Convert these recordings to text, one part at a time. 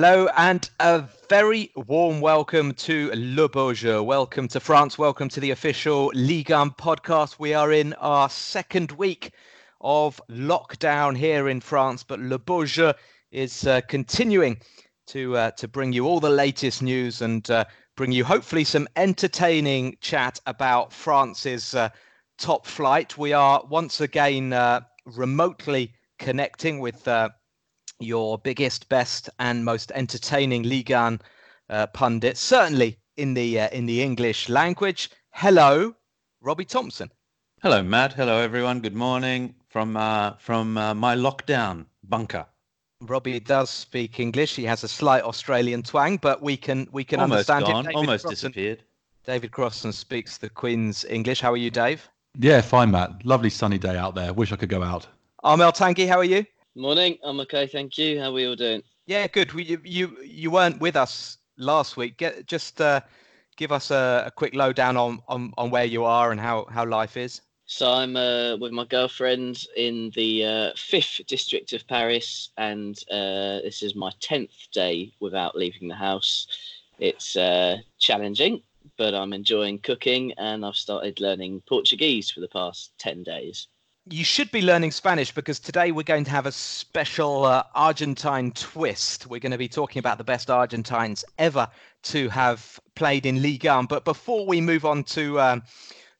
Hello and a very warm welcome to Le Beau Jeu. Welcome to France. Welcome to the official Ligue 1 podcast. We are in our second week of lockdown here in France, but Le Beau Jeu is uh, continuing to uh, to bring you all the latest news and uh, bring you hopefully some entertaining chat about France's uh, top flight. We are once again uh, remotely connecting with uh, your biggest, best, and most entertaining Ligue 1 uh, pundit, certainly in the uh, in the English language. Hello, Robbie Thompson. Hello, Matt. Hello, everyone. Good morning from uh, from uh, my lockdown bunker. Robbie does speak English. He has a slight Australian twang, but we can we can almost understand gone, Almost Crossan, disappeared. David Crossan speaks the Queen's English. How are you, Dave? Yeah, fine, Matt. Lovely sunny day out there. Wish I could go out. Armel Tanguy, how are you? Morning. I'm okay, thank you. How are we all doing? Yeah, good. We, you, you you weren't with us last week. Get just uh, give us a, a, quick lowdown on, on on where you are and how how life is. So I'm uh, with my girlfriend in the uh, fifth district of Paris, and uh, this is my tenth day without leaving the house. It's uh, challenging, but I'm enjoying cooking, and I've started learning Portuguese for the past ten days you should be learning Spanish because today we're going to have a special uh, Argentine twist. We're going to be talking about the best Argentines ever to have played in Ligue. 1. But before we move on to um,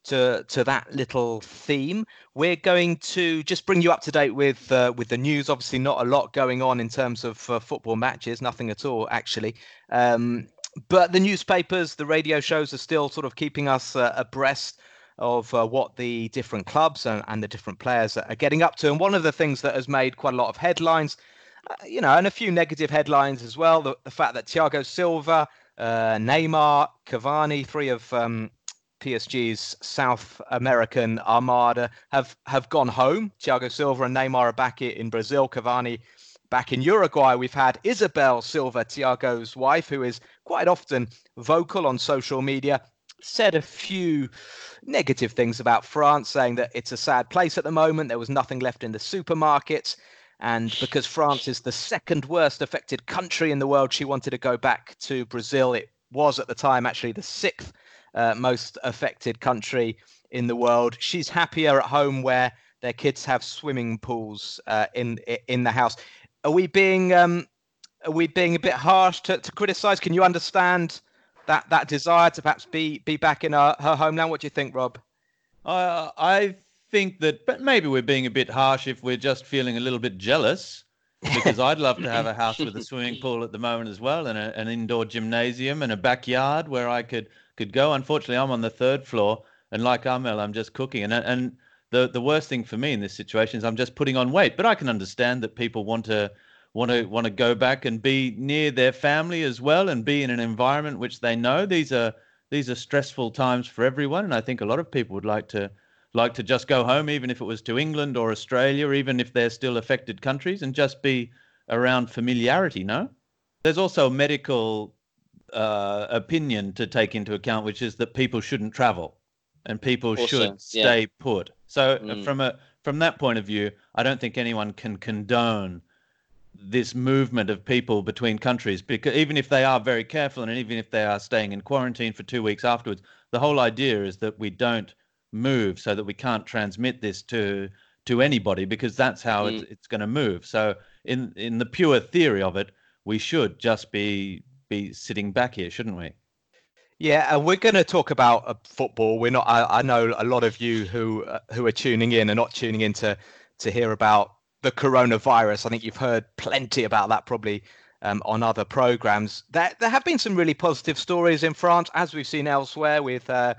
to to that little theme, we're going to just bring you up to date with uh, with the news. Obviously, not a lot going on in terms of uh, football matches, nothing at all actually. Um, but the newspapers, the radio shows are still sort of keeping us uh, abreast of uh, what the different clubs and, and, the different players are getting up to. And one of the things that has made quite a lot of headlines, uh, you know, and a few negative headlines as well, the, the fact that Thiago Silva, uh, Neymar, Cavani, three of um, PSG's South American armada have have gone home. Thiago Silva and Neymar are back in Brazil. Cavani back in Uruguay. We've had Isabel Silva, Thiago's wife, who is quite often vocal on social media, said a few negative things about France, saying that it's a sad place at the moment. There was nothing left in the supermarkets. And because France is the second worst affected country in the world, she wanted to go back to Brazil. It was at the time actually the sixth uh, most affected country in the world. She's happier at home where their kids have swimming pools uh, in in the house. Are we being um, are we being a bit harsh to, to criticize? Can you understand that that desire to perhaps be be back in her, her homeland. What do you think, Rob? Uh, I think that, but maybe we're being a bit harsh if we're just feeling a little bit jealous. because I'd love to have a house with a swimming pool at the moment as well, and a, an indoor gymnasium and a backyard where I could could go. Unfortunately, I'm on the third floor, and like Armel, I'm just cooking. And and the the worst thing for me in this situation is I'm just putting on weight. But I can understand that people want to want to want to go back and be near their family as well and be in an environment which they know these are these are stressful times for everyone and i think a lot of people would like to like to just go home even if it was to england or australia even if they're still affected countries and just be around familiarity no there's also a medical uh, opinion to take into account which is that people shouldn't travel and people also, should stay yeah. put so mm. from a from that point of view i don't think anyone can condone this movement of people between countries because even if they are very careful and even if they are staying in quarantine for two weeks afterwards the whole idea is that we don't move so that we can't transmit this to to anybody because that's how mm. it's, it's going to move so in in the pure theory of it we should just be be sitting back here shouldn't we yeah, and we're going to talk about uh, football. We're not. I, I, know a lot of you who uh, who are tuning in are not tuning in to to hear about the coronavirus. I think you've heard plenty about that probably um, on other programs. There, there have been some really positive stories in France, as we've seen elsewhere, with uh,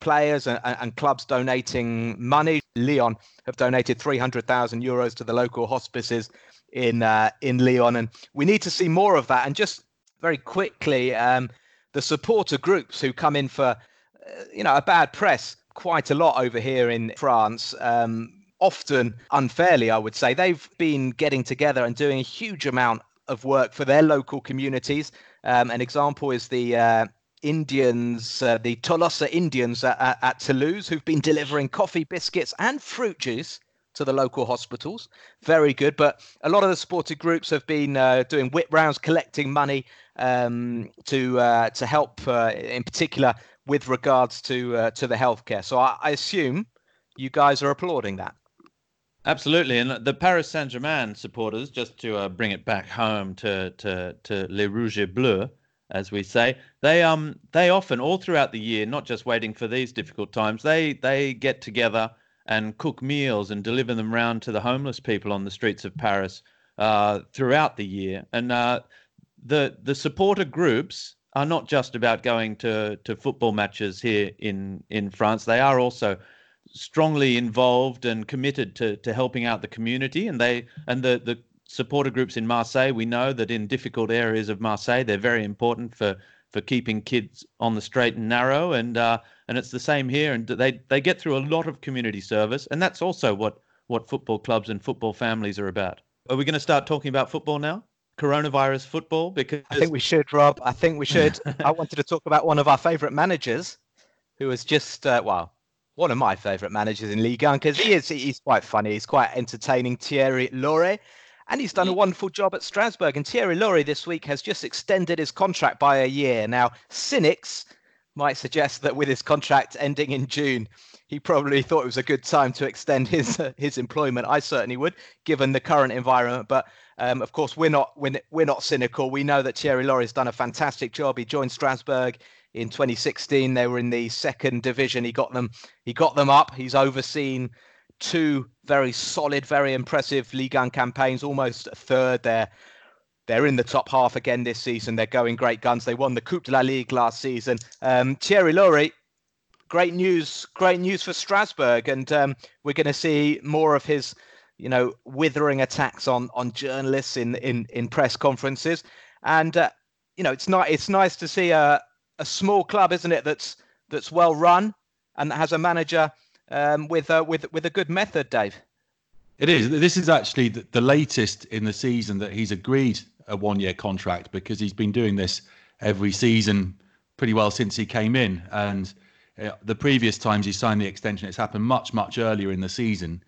players and, and, clubs donating money. Lyon have donated 300,000 euros to the local hospices in uh, in Lyon, and we need to see more of that. And just very quickly, um, the supporter groups who come in for uh, you know a bad press quite a lot over here in France. Um, often unfairly, I would say, they've been getting together and doing a huge amount of work for their local communities. Um, an example is the uh, Indians, uh, the Tolosa Indians at, at, Toulouse, who've been delivering coffee, biscuits, and fruit juice to the local hospitals. Very good. But a lot of the supported groups have been uh, doing whip rounds, collecting money um, to uh, to help, uh, in particular, with regards to uh, to the healthcare. So I, I assume you guys are applauding that. Absolutely, and the Paris Saint Germain supporters, just to uh, bring it back home to to to Les Rouges et Bleus, as we say, they um they often all throughout the year, not just waiting for these difficult times, they they get together and cook meals and deliver them round to the homeless people on the streets of Paris uh, throughout the year. And uh, the the supporter groups are not just about going to to football matches here in in France. They are also strongly involved and committed to to helping out the community. And they and the the supporter groups in Marseille we know that in difficult areas of Marseille they're very important for for keeping kids on the straight and narrow. And uh, and it's the same here. And they they get through a lot of community service. And that's also what what football clubs and football families are about. Are we going to start talking about football now? Coronavirus football? Because I think we should Rob. I think we should. I wanted to talk about one of our favorite managers who has just uh, well one of my favourite managers in Ligue 1 because he is he's quite funny. He's quite entertaining. Thierry Laurey. And he's done a wonderful job at Strasbourg. And Thierry Laurey this week has just extended his contract by a year. Now, cynics might suggest that with his contract ending in June, he probably thought it was a good time to extend his uh, his employment. I certainly would, given the current environment. But um, of course, we're not we're, we're not cynical. We know that Thierry has done a fantastic job. He joined Strasbourg in 2016 they were in the second division. He got them he got them up. He's overseen two very solid very impressive Ligue 1 campaigns almost a third. They're they're in the top half again this season. They're going great guns. They won the Coupe de la Ligue last season. Um, Thierry Laurey great news great news for Strasbourg. And um, we're going to see more of his you know withering attacks on on journalists in in in press conferences. And uh, you know it's not it's nice to see a a small club, isn't it? That's that's well run and that has a manager um, with uh, with with a good method, Dave. It is. This is actually the, the latest in the season that he's agreed a one-year contract because he's been doing this every season pretty well since he came in. And uh, the previous times he signed the extension, it's happened much much earlier in the season.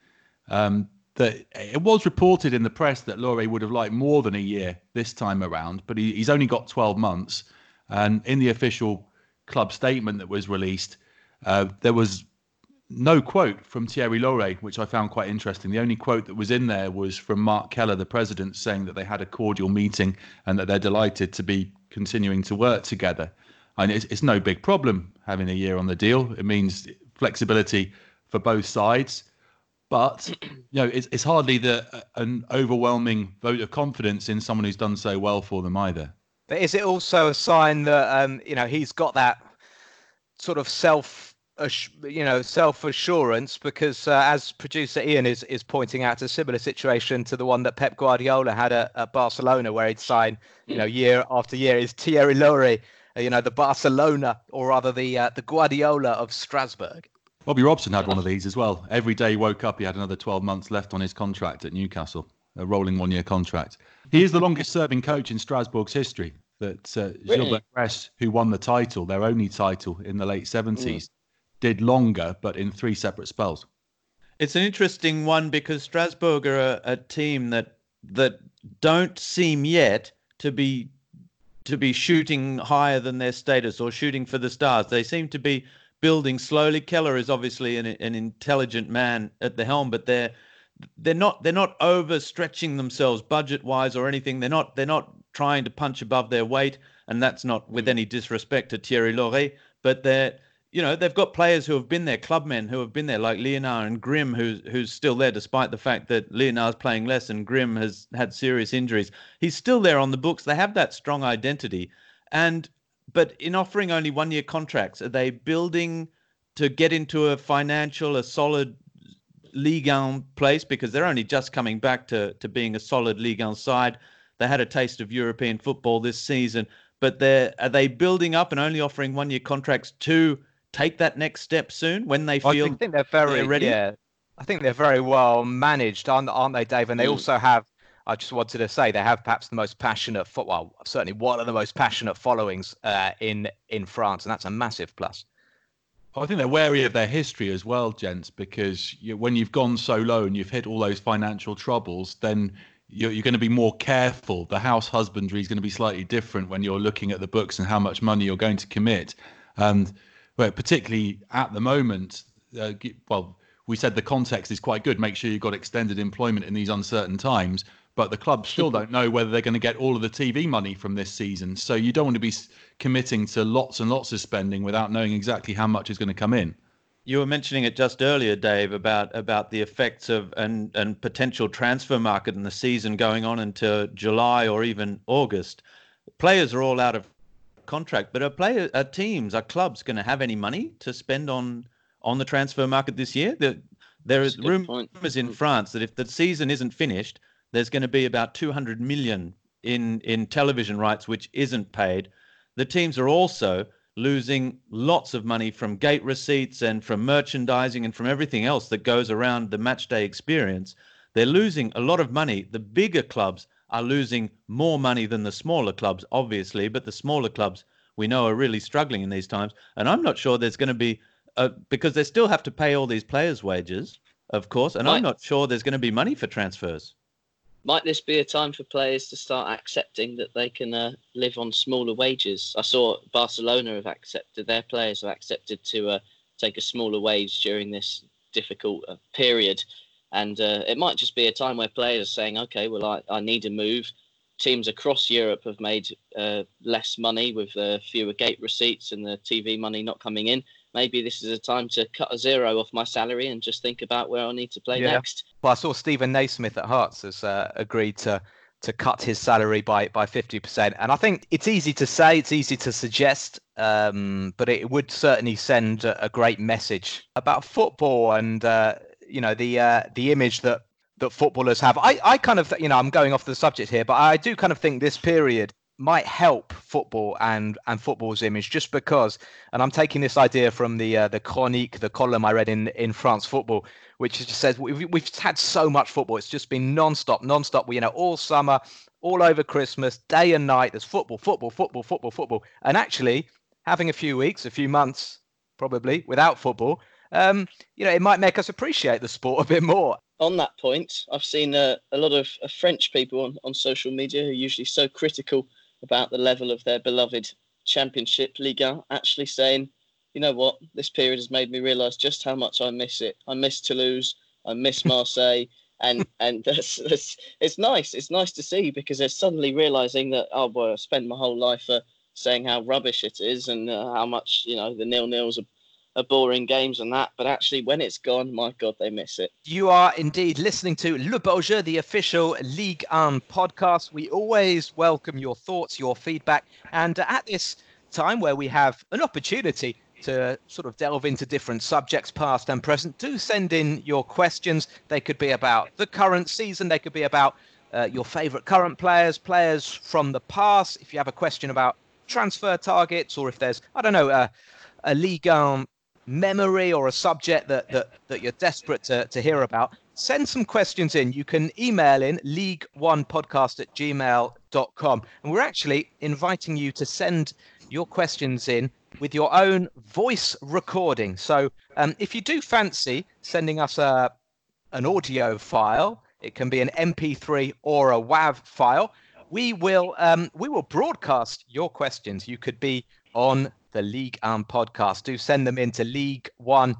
Um, that it was reported in the press that Laurey would have liked more than a year this time around, but he, he's only got 12 months. And in the official club statement that was released, uh, there was no quote from Thierry Laurey, which I found quite interesting. The only quote that was in there was from Marc Keller, the president, saying that they had a cordial meeting and that they're delighted to be continuing to work together. And it's, it's no big problem having a year on the deal. It means flexibility for both sides. But you know, it's, it's hardly the an overwhelming vote of confidence in someone who's done so well for them either. But is it also a sign that um, you know he's got that sort of self, you know, self assurance? Because uh, as producer Ian is is pointing out, a similar situation to the one that Pep Guardiola had at, at Barcelona, where he'd sign, you know, year after year. Is Thierry Laurey, uh, you know, the Barcelona or rather the uh, the Guardiola of Strasbourg? Bobby Robson had one of these as well. Every day he woke up, he had another 12 months left on his contract at Newcastle a rolling one year contract. He is the longest serving coach in Strasbourg's history. That uh, really? Gilbert Gress, who won the title, their only title in the late 70s, mm. did longer, but in three separate spells. It's an interesting one because Strasbourg are a, a team that that don't seem yet to be to be shooting higher than their status or shooting for the stars. They seem to be building slowly. Keller is obviously an, an intelligent man at the helm, but they're they're not they're not overstretching themselves budget wise or anything. They're not they're not trying to punch above their weight, and that's not with mm. any disrespect to Thierry Laurey, but they're you know they've got players who have been there, clubmen who have been there, like Liénard and Grimm, who's who's still there despite the fact that Liénard's playing less and Grimm has had serious injuries. He's still there on the books. They have that strong identity, and but in offering only one year contracts, are they building to get into a financial, a solid Ligue 1 place because they're only just coming back to, to being a solid Ligue 1 side. They had a taste of European football this season, but they're are they building up and only offering one year contracts to take that next step soon when they feel I think they're very they're ready? Yeah, I think they're very well managed, aren't, aren't they, Dave? And they mm. also have. I just wanted to say they have perhaps the most passionate football, certainly one of the most passionate followings uh, in in France, and that's a massive plus. I think they're wary of their history as well, gents, because you, when you've gone so low and you've hit all those financial troubles, then you're, you're going to be more careful. The house husbandry is going to be slightly different when you're looking at the books and how much money you're going to commit. And well, particularly at the moment, uh, well, we said the context is quite good. Make sure you've got extended employment in these uncertain times. But the clubs still mm-hmm. don't know whether they're going to get all of the TV money from this season. So you don't want to be committing to lots and lots of spending without knowing exactly how much is going to come in. You were mentioning it just earlier, Dave, about about the effects of and and potential transfer market in the season going on into July or even August. Players are all out of contract, but are player are teams are clubs going to have any money to spend on on the transfer market this year? There, there is rumors in France that if the season isn't finished, there's going to be about 200 million in in television rights which isn't paid. The teams are also losing lots of money from gate receipts and from merchandising and from everything else that goes around the match day experience. They're losing a lot of money. The bigger clubs are losing more money than the smaller clubs, obviously, but the smaller clubs we know are really struggling in these times. And I'm not sure there's going to be, uh, because they still have to pay all these players' wages, of course, and I'm not sure there's going to be money for transfers might this be a time for players to start accepting that they can uh, live on smaller wages? I saw Barcelona have accepted their players have accepted to uh, take a smaller wage during this difficult uh, period, and uh, it might just be a time where players are saying, "Okay, well, I, I need a move." Teams across Europe have made uh, less money with uh, fewer gate receipts and the TV money not coming in maybe this is a time to cut a zero off my salary and just think about where I need to play yeah. next. Well, I saw Steven Naismith at Hearts has uh, agreed to to cut his salary by by 50%. And I think it's easy to say, it's easy to suggest, um, but it would certainly send a, a great message about football and uh, you know the uh, the image that that footballers have. I, I kind of you know I'm going off the subject here, but I do kind of think this period might help football and and football's image just because and I'm taking this idea from the uh, the chronique the column I read in in France football which just says we've, we've had so much football. It's just been non-stop non-stop. You know all summer all over Christmas day and night there's football football football football football. And actually having a few weeks a few months probably without football um, you know it might make us appreciate the sport a bit more. On that point, I've seen uh, a lot of uh, French people on, on social media who are usually so critical about the level of their beloved Championship Liga, actually saying, you know what, this period has made me realise just how much I miss it. I miss Toulouse, I miss Marseille, and and that's, that's, it's nice. It's nice to see because they're suddenly realising that oh boy, I spent my whole life uh, saying how rubbish it is and uh, how much you know the nil nils are are boring games and that, but actually when it's gone, my God, they miss it. You are indeed listening to Le Jeu, the official Ligue 1 podcast. We always welcome your thoughts, your feedback, and at this time where we have an opportunity to sort of delve into different subjects, past and present, do send in your questions. They could be about the current season, they could be about uh, your favourite current players, players from the past. If you have a question about transfer targets, or if there's, I don't know, uh, a league 1 memory or a subject that, that, that you're desperate to, to hear about, send some questions in. You can email in league1podcast at gmail.com. And we're actually inviting you to send your questions in with your own voice recording. So um, if you do fancy sending us a, an audio file, it can be an MP3 or a WAV file. We will um, we will broadcast your questions. You could be on the Ligue 1 podcast. Do send them into League One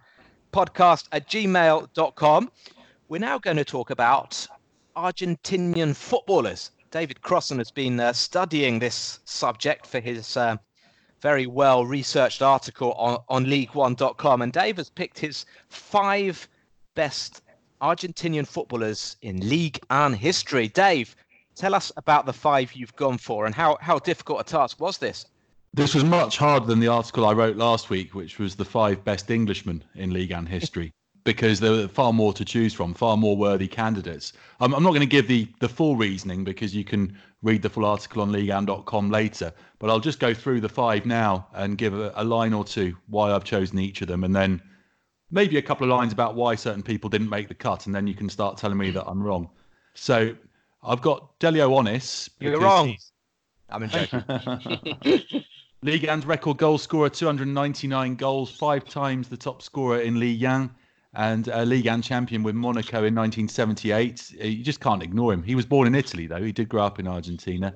podcast at gmail.com. We're now going to talk about Argentinian footballers. David Crossan has been uh, studying this subject for his uh, very well researched article on, on League1.com. And Dave has picked his five best Argentinian footballers in Ligue 1 history. Dave, tell us about the five you've gone for and how, how difficult a task was this? This was much harder than the article I wrote last week, which was the five best Englishmen in Ligue 1 history, because there were far more to choose from, far more worthy candidates. I'm, I'm not going to give the, the full reasoning because you can read the full article on league1.com later, but I'll just go through the five now and give a, a line or two why I've chosen each of them, and then maybe a couple of lines about why certain people didn't make the cut, and then you can start telling me that I'm wrong. So I've got Delio Onnis. You're wrong. I'm joking. Ligue 1's record goal scorer, 299 goals, five times the top scorer in Ligue 1, and a Ligue 1 champion with Monaco in 1978. Uh, you just can't ignore him. He was born in Italy, though. He did grow up in Argentina.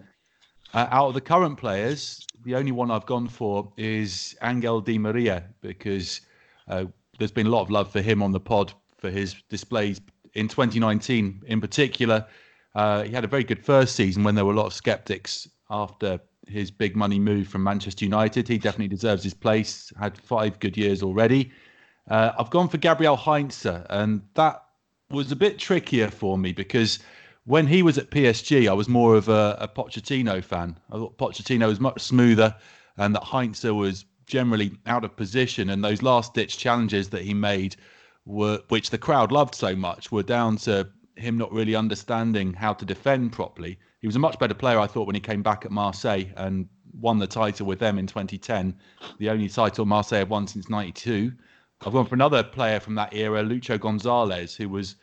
Uh, out of the current players, the only one I've gone for is Angel Di Maria because uh, there's been a lot of love for him on the pod for his displays in 2019 in particular. Uh, he had a very good first season when there were a lot of skeptics after his big money move from Manchester United. He definitely deserves his place. Had five good years already. Uh, I've gone for Gabriel Heinze, and that was a bit trickier for me because when he was at PSG, I was more of a, a Pochettino fan. I thought Pochettino was much smoother, and that Heinze was generally out of position. And those last ditch challenges that he made were, which the crowd loved so much, were down to him not really understanding how to defend properly. He was a much better player, I thought, when he came back at Marseille and won the title with them in 2010, the only title Marseille have won since '92. I've gone for another player from that era, Lucho Gonzalez, who was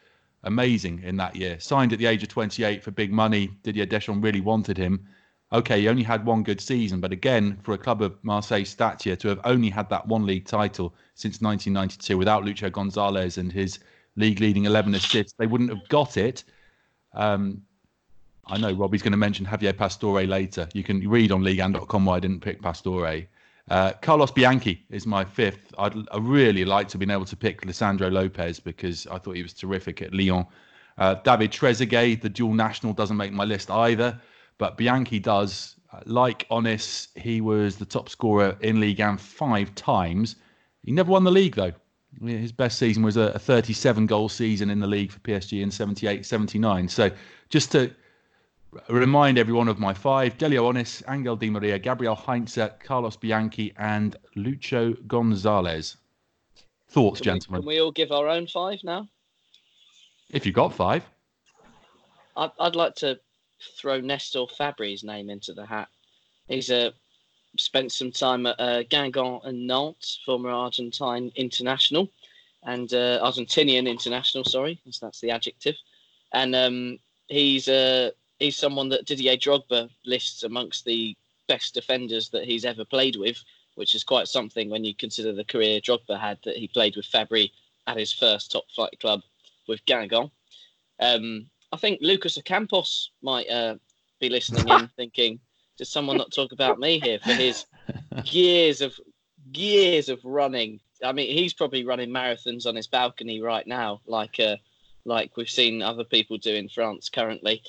amazing in that year. Signed at the age of 28 for big money. Didier Deschamps really wanted him. Okay, he only had one good season, but again, for a club of Marseille stature to have only had that one league title since 1992 without Lucho Gonzalez and his league leading 11 assists, they wouldn't have got it. Um, I know Robbie's going to mention Javier Pastore later. You can read on league1.com why I didn't pick Pastore. Uh, Carlos Bianchi is my fifth. I'd I really like to have been able to pick Lisandro Lopez because I thought he was terrific at Lyon. Uh, David Trezeguet, the dual national, doesn't make my list either, but Bianchi does. Uh, like Onnis, he was the top scorer in Ligue 1 five times. He never won the league though. His best season was a, a 37 goal season in the league for PSG in 78 79. So just to remind everyone of my five Delio Onnis, Angel Di Maria, Gabriel Heinze, Carlos Bianchi, and Lucho Gonzalez. Thoughts, Can we, gentlemen? can we all give our own five now? If you got five, I'd, I'd like to throw Nestor Fabbri's name into the hat. He's uh, spent some time at uh, Guingamp and Nantes, former Argentine international, and uh, Argentinian international. Sorry, that's- that's the adjective. And um, he's uh, he's someone that Didier Drogba lists amongst the best defenders that he's ever played with, which is quite something when you consider the career Drogba had that he played with Fabbri at his first top flight club with Guingamp. Um, I think Lucas Ocampos might uh, be listening in, thinking, "Does someone not talk about me here for his years of years of running?" I mean, he's probably running marathons on his balcony right now, like uh, like we've seen other people do in France currently.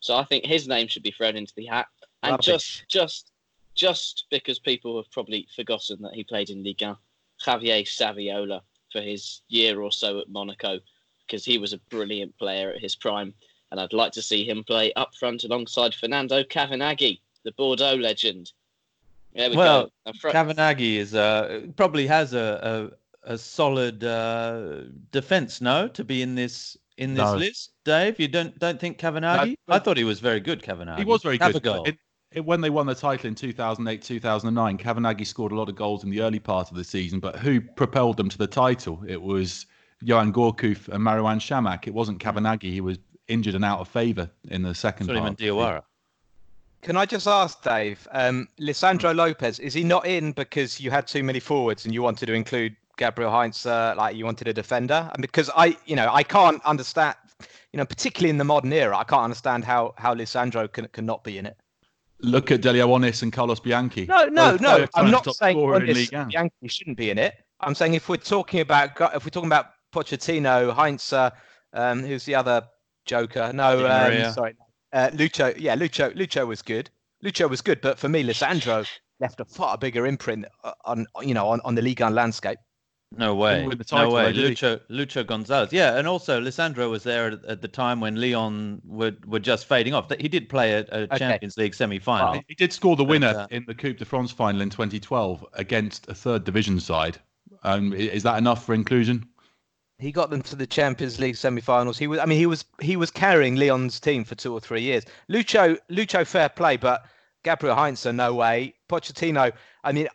So I think his name should be thrown into the hat. And Rubbish. just just just because people have probably forgotten that he played in Ligue 1, Javier Saviola for his year or so at Monaco, because he was a brilliant player at his prime. And I'd like to see him play up front alongside Fernando Cavenaghi, the Bordeaux legend. There we Well, go. And Cavenaghi is uh, probably has a a, a solid uh, defense, no, to be in this in this No. list. Dave, you don't don't think Cavenaghi? No, I thought he was very good, Cavenaghi. he was very Have good. a goal. It- it- when they won the title in 2008 2009, Cavenaghi scored a lot of goals in the early part of the season, but who propelled them to the title? It was Yoann Gourcuff and Marouane Chamakh. It wasn't Cavenaghi. He was injured and out of favour in the second Souleymane part. Diawara. Can I just ask, Dave? Um, Lisandro Lopez is he not in because you had too many forwards and you wanted to include Gabriel Heinze? Uh, like you wanted a defender? And because I, you know, I can't understand. You know, particularly in the modern era, I can't understand how how Lisandro can cannot be in it. Look at Delio Onnis and Carlos Bianchi. No, no, no. I'm not saying scorer in Onnis Ligue 1. Bianchi shouldn't be in it. I'm saying if we're talking about if we're talking about Pochettino, Heinze, uh, um, who's the other joker? No, um, sorry, uh, Lucho. Yeah, Lucho. Lucho was good. Lucho was good, but for me, Lisandro left a far bigger imprint uh, on you know on, on the league 1 landscape. No way. win no way. though, did he? Lucho, Lucho Gonzalez. Yeah, and also Lisandro was there at, at the time when Lyon were, were just fading off. He did play a, a Champions League semi-final. He- He did score the winner But, uh, in the Coupe de France final in 2012 against a third division side. Um, is that enough for inclusion? He got them to the Champions League semi-finals. He was, I mean, he was he was carrying Lyon's team for two or three years. Lucho, Lucho, fair play, but Gabriel Heinze, no way. Pochettino, I mean,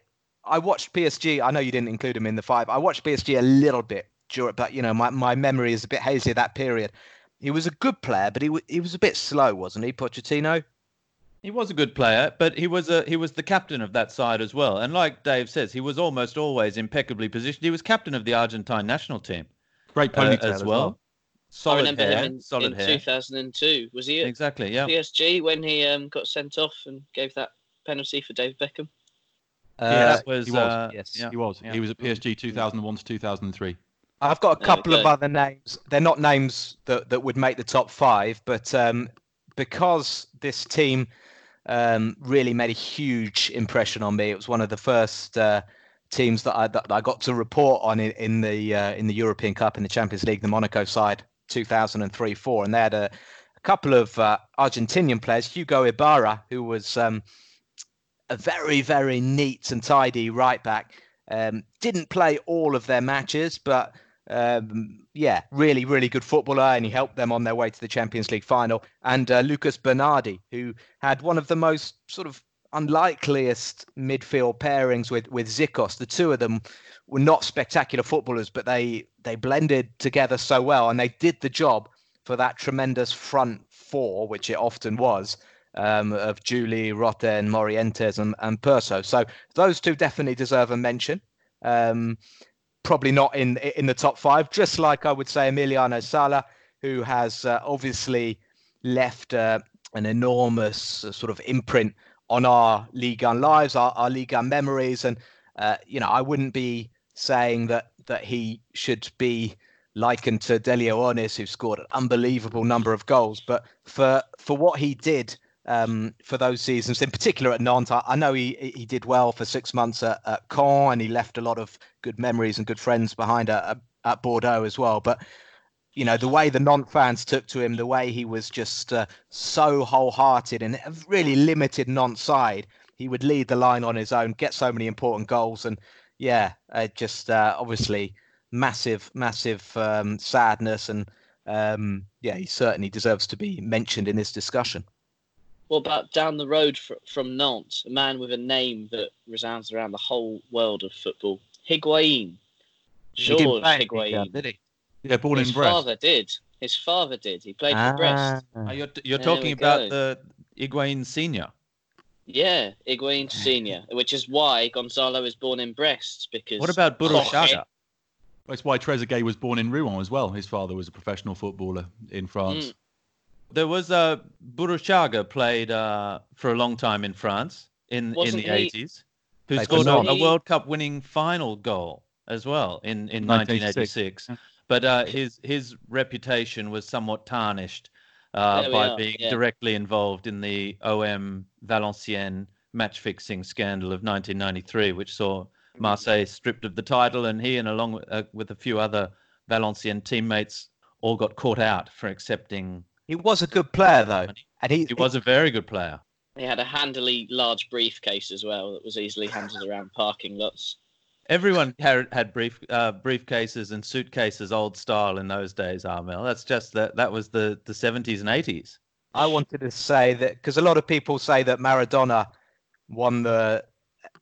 I watched PSG. I know you didn't include him in the five. I watched PSG a little bit, during, but you know, my, my memory is a bit hazy of that period. He was a good player, but he wa- he was a bit slow, wasn't he, Pochettino? He was a good player, but he was a he was the captain of that side as well. And like Dave says, he was almost always impeccably positioned. He was captain of the Argentine national team Great uh, ponytail as well. I Solid remember hair, him in, solid in hair. 2002. Was he at Exactly. Yeah. PSG when he um, got sent off and gave that penalty for David Beckham? Yeah, Uh, that was, he was, uh, yes. yeah. He was. Yeah. He was at PSG 2001 to 2003. I've got a couple of other names. They're not names that, that would make the top five, but um, because this team um, really made a huge impression on me, it was one of the first uh, teams that I, that I got to report on in, in the uh, in the European Cup in the Champions League, the Monaco side, 2003-4, and they had a, a couple of uh, Argentinian players, Hugo Ibarra, who was um, a very very neat and tidy right back. Um, didn't play all of their matches, but um, yeah, really, really good footballer, and he helped them on their way to the Champions League final. And uh, Lucas Bernardi, who had one of the most sort of unlikeliest midfield pairings with with Zikos. The two of them were not spectacular footballers, but they they blended together so well, and they did the job for that tremendous front four, which it often was. Um, of Giuly, Rothen, Morientes, and, and Prso. So those two definitely deserve a mention. Um, probably not in in the top five. Just like I would say Emiliano Sala, who has uh, obviously left uh, an enormous uh, sort of imprint on our league 1 lives, our, our Ligue 1 memories, and uh, you know I wouldn't be saying that that he should be likened to Delio Onnis, who scored an unbelievable number of goals, but for for what he did. Um, for those seasons, in particular at Nantes, I, I know he he did well for six months at, at Caen, and he left a lot of good memories and good friends behind at, at Bordeaux as well. But you know the way the Nantes fans took to him, the way he was just uh, so wholehearted and a really limited Nantes side, he would lead the line on his own, get so many important goals, and yeah, uh, just uh, obviously massive, massive um, sadness, and um, yeah, he certainly deserves to be mentioned in this discussion. What about down the road fr- from Nantes, a man with a name that resounds around the whole world of football? Higuain. He didn't George play in Ligue 1, Higuain. did he? Yeah, born His in Brest. father did. His father did. He played for Brest. Ah. Uh, you're you're There talking about go. the Higuain Senior. Yeah, Higuain Senior, which is why Gonzalo is born in Brest because. What about Burruchaga? That's why Trezeguet was born in Rouen as well. His father was a professional footballer in France. Mm. There was uh, Burruchaga played uh, for a long time in France in Wasn't in the 80s, who scored a, a World Cup winning final goal as well in, in 1986. 1986. But uh, his his reputation was somewhat tarnished uh, by are, being yeah. directly involved in the OM Valenciennes match fixing scandal of 1993, which saw Marseille stripped of the title, and he and along with, uh, with a few other Valenciennes teammates all got caught out for accepting. He was a good player though, and he, He was a very good player. He had a handily large briefcase as well that was easily handled around parking lots. Everyone had, had brief uh, briefcases and suitcases, old style in those days. Armel. That's just that. That was the the seventies and eighties. I wanted to say that because a lot of people say that Maradona won the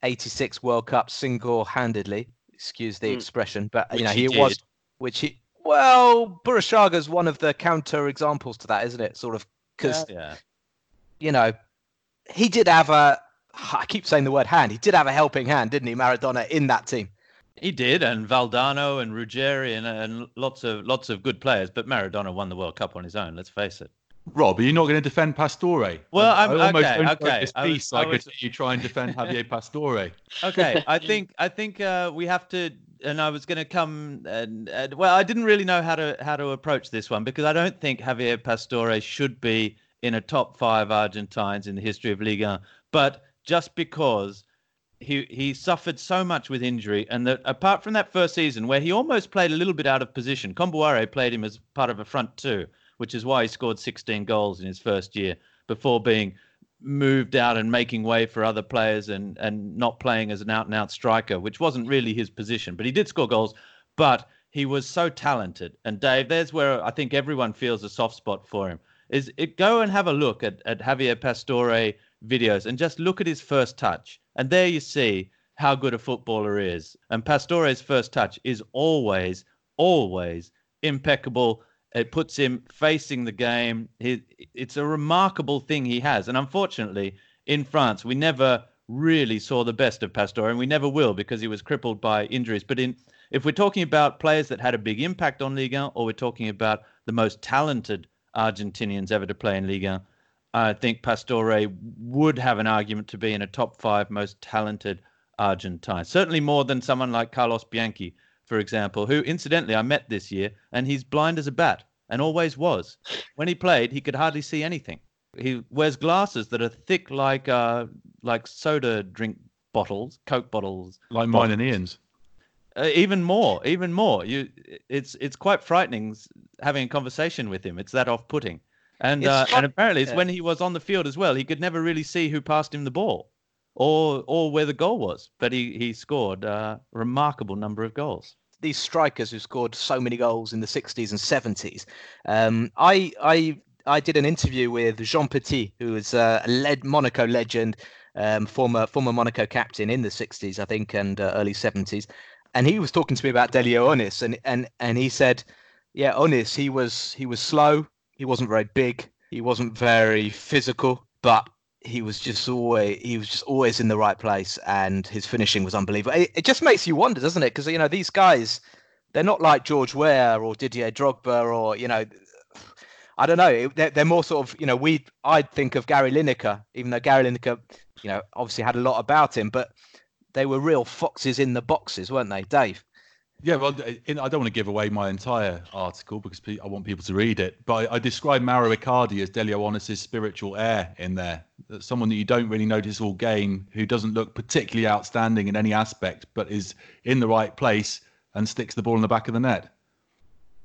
86 World Cup single-handedly, excuse the Mm. expression, but you know, he he, was which he well, Burruchaga's one of the counter examples to that, isn't it? Sort of because Yeah. you know, he did have a I keep saying the word hand. He did have a helping hand, didn't he, Maradona in that team? He did, and Valdano and Ruggeri and, and lots of lots of good players. But Maradona won the World Cup on his own. Let's face it. Rob, are you not going to defend Pastore? Well, I, I'm- I almost okay, don't like okay. This I was- I I, was- could see you try and defend Javier Pastore. Okay, I think I think uh, we have to, and I was going to come and, and well, I didn't really know how to how to approach this one because I don't think Javier Pastore should be in a top five Argentines in the history of Ligue. 1. But just because he he suffered so much with injury, and that apart from that first season where he almost played a little bit out of position, Kombouaré played him as part of a front two, which is why he scored 16 goals in his first year before being moved out and making way for other players and and not playing as an out and out striker, which wasn't really his position. But he did score goals. But he was so talented. And Dave, there's where I think everyone feels a soft spot for him. Is it go and have a look at, at Javier Pastore videos and just look at his first touch. And there you see how good a footballer is. And Pastore's first touch is always, always impeccable It puts him facing the game. He, it's a remarkable thing he has. And unfortunately, in France, we never really saw the best of Pastore, and we never will because he was crippled by injuries. But in if we're talking about players that had a big impact on Ligue 1, or we're talking about the most talented Argentinians ever to play in Ligue 1, I think Pastore would have an argument to be in a top five most talented Argentine. Certainly more than someone like Carlos Bianchi, for example, who incidentally I met this year, and he's blind as a bat and always was. When he played, he could hardly see anything. He wears glasses that are thick like uh, like soda drink bottles, Coke bottles, like mine and Ian's. Uh, even more, even more. You, it's it's quite frightening having a conversation with him. It's that off-putting, and uh, and apparently it's yeah. when he was on the field as well. He could never really see who passed him the ball, or or where the goal was. But he he scored a remarkable number of goals. These strikers who scored so many goals in the 60s and 70s. Um, I I I did an interview with Jean Petit, who was a led Monaco legend, um, former former Monaco captain in the 60s, I think, and uh, early 70s. And he was talking to me about Delio Onnis, and and and he said, yeah, Onnis, he was he was slow, he wasn't very big, he wasn't very physical, but he was just always he was just always in the right place, and his finishing was unbelievable. It, it just makes you wonder, doesn't it? Because you know these guys, they're not like George Weah or Didier Drogba or you know I don't know. They're, they're more sort of, you know, we I'd think of Gary Lineker, even though Gary Lineker, you know, obviously had a lot about him, but they were real foxes in the boxes, weren't they, Dave? Yeah, well, in, I don't want to give away my entire article because I want people to read it. But I, I describe Mauro Icardi as Delio Onnis's spiritual heir in there. Uh, someone that you don't really notice all game, who doesn't look particularly outstanding in any aspect, but is in the right place and sticks the ball in the back of the net.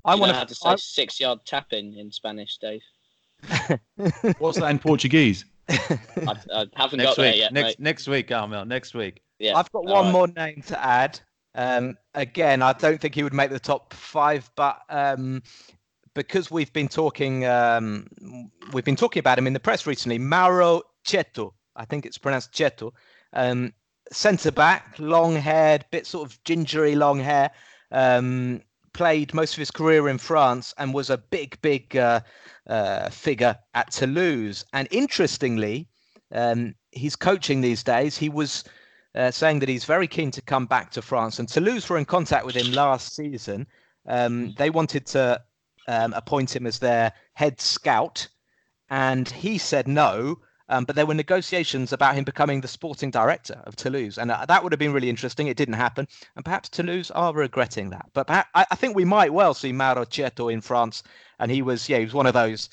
I want to, to say I... six yard tapping in Spanish, Dave. What's that in Portuguese? I, I haven't next got week, there yet. Next mate. next week, Armel. Next week. Yeah. I've got one right. more name to add. Um, again, I don't think he would make the top five, but um, because we've been talking, um, we've been talking about him in the press recently. Mauro Cetto, I think it's pronounced Cheto, um, centre back, long haired, bit sort of gingery long hair. Um, played most of his career in France and was a big, big uh, uh, figure at Toulouse. And interestingly, um, he's coaching these days. He was uh, saying that he's very keen to come back to France. And Toulouse were in contact with him last season. Um, they wanted to um, appoint him as their head scout, and he said no. Um, but there were negotiations about him becoming the sporting director of Toulouse, and uh, that would have been really interesting. It didn't happen, and perhaps Toulouse are regretting that. But perhaps, I, I, think we might well see Mauro Cetto in France, and he was, yeah, he was one of those,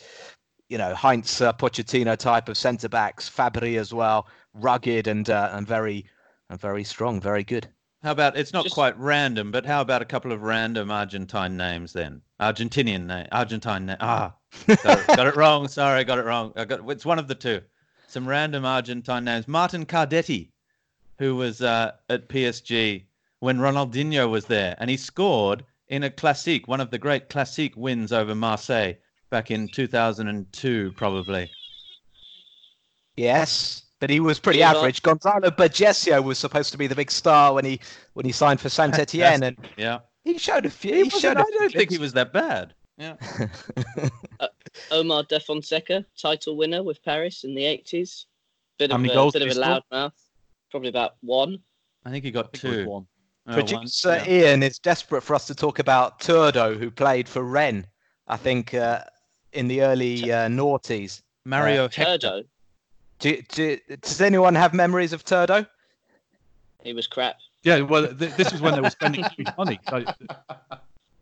you know, Heinze uh, Pochettino type of centre backs, Fabbri as well, rugged and uh, and very very strong, very good. How about it's not Just... quite random, but how about a couple of random Argentine names then? Argentinian name, Argentine name. Ah, got, it, got it wrong. Sorry, got it wrong. I got it's one of the two some random Argentine names. Martin Cardetti, who was uh, at PSG when Ronaldinho was there, and he scored in a classique, one of the great classique wins over Marseille back in 2002, probably. Yes, but he was pretty yeah, average. Gonzalo Bergessio was supposed to be the big star when he when he signed for Saint Etienne, and yeah, he showed a few. He, he showed. I don't think he was that bad. Yeah. uh, Omar De Fonseca, title winner with Paris in the 80s. Bit How of many a, goals bit of a loud mouth. Probably about one. I think he got two. One. Oh, Producer one. Ian is desperate for us to talk about Turdo, who played for Rennes, I think, uh, in the early uh, noughties. Mario uh, Turdo. Do, do, does anyone have memories of Turdo? He was crap. Yeah, well, th- this was when they were spending huge money. So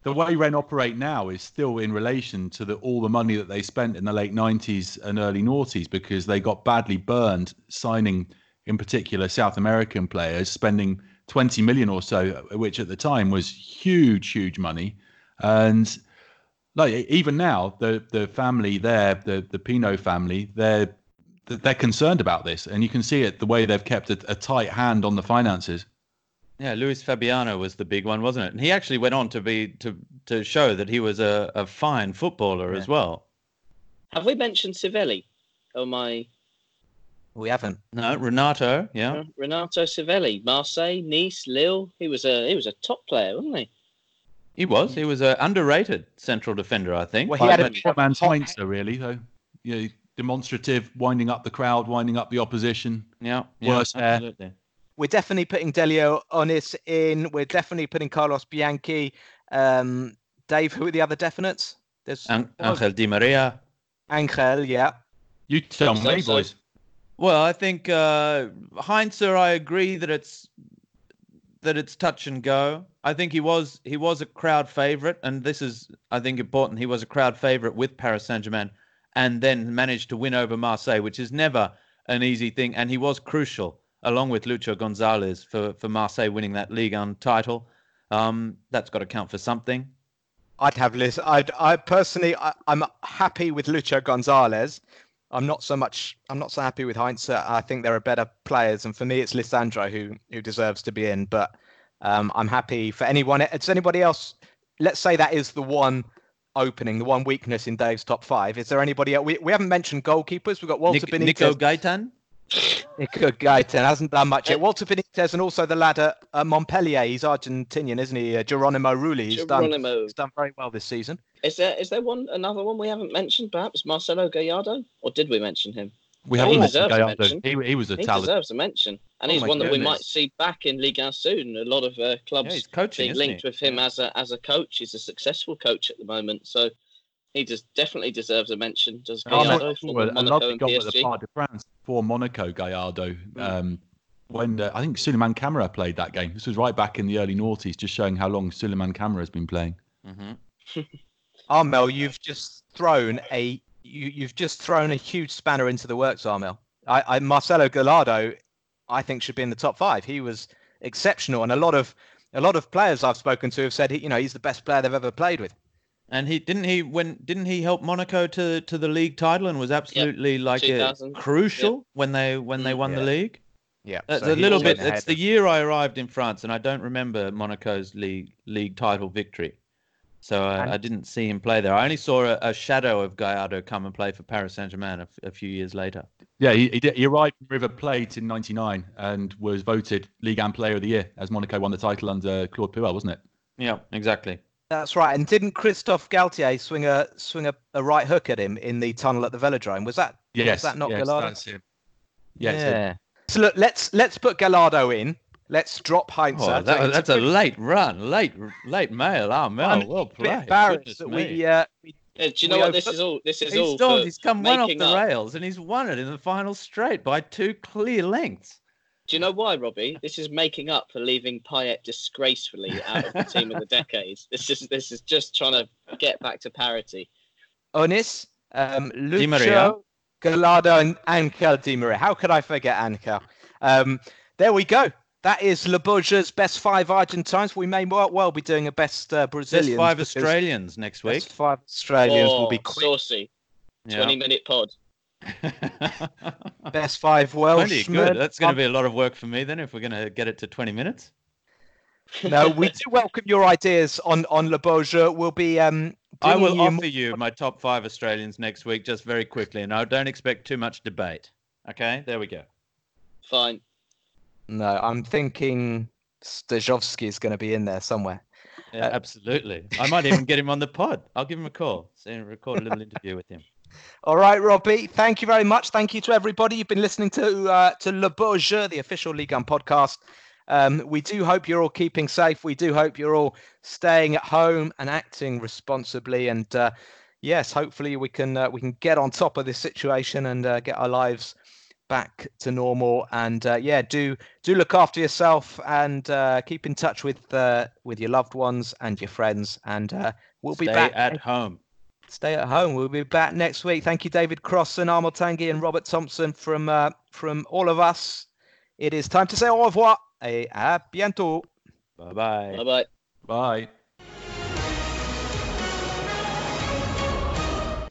the way Rennes operate now is still in relation to the, all the money that they spent in the late 90s and early noughties because they got badly burned signing, in particular, South American players, spending 20 million or so, which at the time was huge, huge money. And like even now, the the family there, the the Pinault family, they're they're concerned about this, and you can see it the way they've kept a, a tight hand on the finances. Yeah, Luis Fabiano was the big one, wasn't it? And he actually went on to be to to show that he was a, a fine footballer yeah. as well. Have we mentioned Civelli? Oh my we haven't. No, Renato, yeah. Uh, Renato Civelli, Marseille, Nice, Lille. He was a he was a top player, wasn't he? He was. He was an underrated central defender, I think. Well, he Like had a that bit man's hot- Heinzer, really, though. You know, demonstrative, winding up the crowd, winding up the opposition. yeah, yeah, worse hair. absolutely. We're definitely putting Delio Onnis in. We're definitely putting Carlos Bianchi. Um, Dave, who are the other definites? There's An- Angel Di Maria. Angel, yeah. You tell So- me, so- boys. Well, I think uh, Heinzer. I agree that it's that it's touch and go. I think he was he was a crowd favorite, and this is I think important. He was a crowd favorite with Paris Saint Germain, and then managed to win over Marseille, which is never an easy thing. And he was crucial, along with Lucho Gonzalez, for for Marseille winning that Ligue 1 title. Um, that's got to count for something. I'd have Liz. I'd, I personally, I, I'm happy with Lucho Gonzalez. I'm not so much. I'm not so happy with Heinze. I think there are better players, and for me, it's Lisandro who who deserves to be in. But um, I'm happy for anyone. It's anybody else. Let's say that is the one opening, the one weakness in Dave's top five. Is there anybody else? We, we haven't mentioned goalkeepers. We've got Walter Nic- Benitez. Nico Gaitan. Nico Gaitan hasn't done much yet. Walter Benitez and also the lad at uh, Montpellier. He's Argentinian, isn't he? Uh, Geronimo Rulli. He's done, he's done very well this season. Is there is there one another one we haven't mentioned? Perhaps Marcelo Gallardo, or did we mention him? We haven't he mentioned Gallardo. mention. He, he was a He talent. deserves a mention, and Oh he's my one that we might see back in Ligue 1 soon. A lot of uh, clubs he's coaching. being linked he? with him as a as a coach. He's a successful coach at the moment, so he just definitely deserves a mention. Does Oh, Gallardo no, for well, the a Monaco and goal at the PSG? Parc de France for Monaco, Gallardo. Mm. Um, when uh, I think Souleymane Camara played that game. This was right back in the early noughties, just showing how long Souleymane Camara has been playing. Mhm. Armel, you've just thrown a you, you've just thrown a huge spanner into the works, Armel. I, I Marcelo Gallardo, I think should be in the top five. He was exceptional, and a lot of a lot of players I've spoken to have said he, you know he's the best player they've ever played with. And he didn't he when didn't he help Monaco to to the league title and was absolutely like a 2000, crucial when they when they Mm. won the league. Yeah, It's so a little bit. It's the year I arrived in France, and I don't remember Monaco's league league title victory. So And- I didn't see him play there. I only saw a, a shadow of Gallardo come and play for Paris Saint Germain a, f- a few years later. Yeah, he, he, did, he arrived from River Plate in '99 and was voted Ligue 1 Player of the Year as Monaco won the title under Claude Puel, wasn't it? Yeah, exactly. That's right. And didn't Christophe Galtier swing a swing a, a right hook at him in the tunnel at the Velodrome? Was that Yes, Was that not yes, Gallardo? that's him. Yes, So look, let's let's put Gallardo in. Let's drop Heinze. Oh, that, that's a late run, late late mail. Oh, Mel, I'm well a bit played. embarrassed Goodness that we, uh, we Yeah, do you know We what this is all? This is He's, all still, for he's come one off the up. rails and he's won it in the final straight by two clear lengths. Do you know why, Robbie? This is making up for leaving Payet disgracefully out of the team of the decade. This is this is just trying to get back to parity. Onnis, um, Maria. Lucho, Gallardo, and Angel Di Maria. How could I forget Angel? Um, there we go. That is La Borgia's best five Argentines. We may well, well be doing a best uh, There's Brazilians. five Australians next week. Best five Australians will oh, be quick. saucy. Twenty minute pod. Best five Plenty Welshmen. good. That's going to be a lot of work for me then if we're going to get it to 20 minutes. no, we do welcome your ideas on on La Borgia. We'll be um. I will you offer more- you my top five Australians next week, just very quickly. And I don't expect too much debate. Okay, there we go. Fine. No, I'm thinking Stajovski is going to be in there somewhere. Yeah, Uh, absolutely. I might even get him on the pod. I'll give him a call. See, record a little interview with him. All right, Robbie. Thank you very much. Thank you to everybody. You've been listening to uh, to Le Bourge, the official Ligue 1 podcast. Um, we do hope you're all keeping safe. We do hope you're all staying at home and acting responsibly. And uh, yes, hopefully we can uh, we can get on top of this situation and uh, get our lives back to normal. And uh, yeah, do do look after yourself and uh, keep in touch with uh, with your loved ones and your friends. And uh, we'll Stay be back at home. stay at home. We'll be back next week. Thank you, David Cross and Armel Tangi and Robert Thompson from uh, from all of us. It is time to say au revoir et à bientôt. Bye bye. Bye bye. Bye.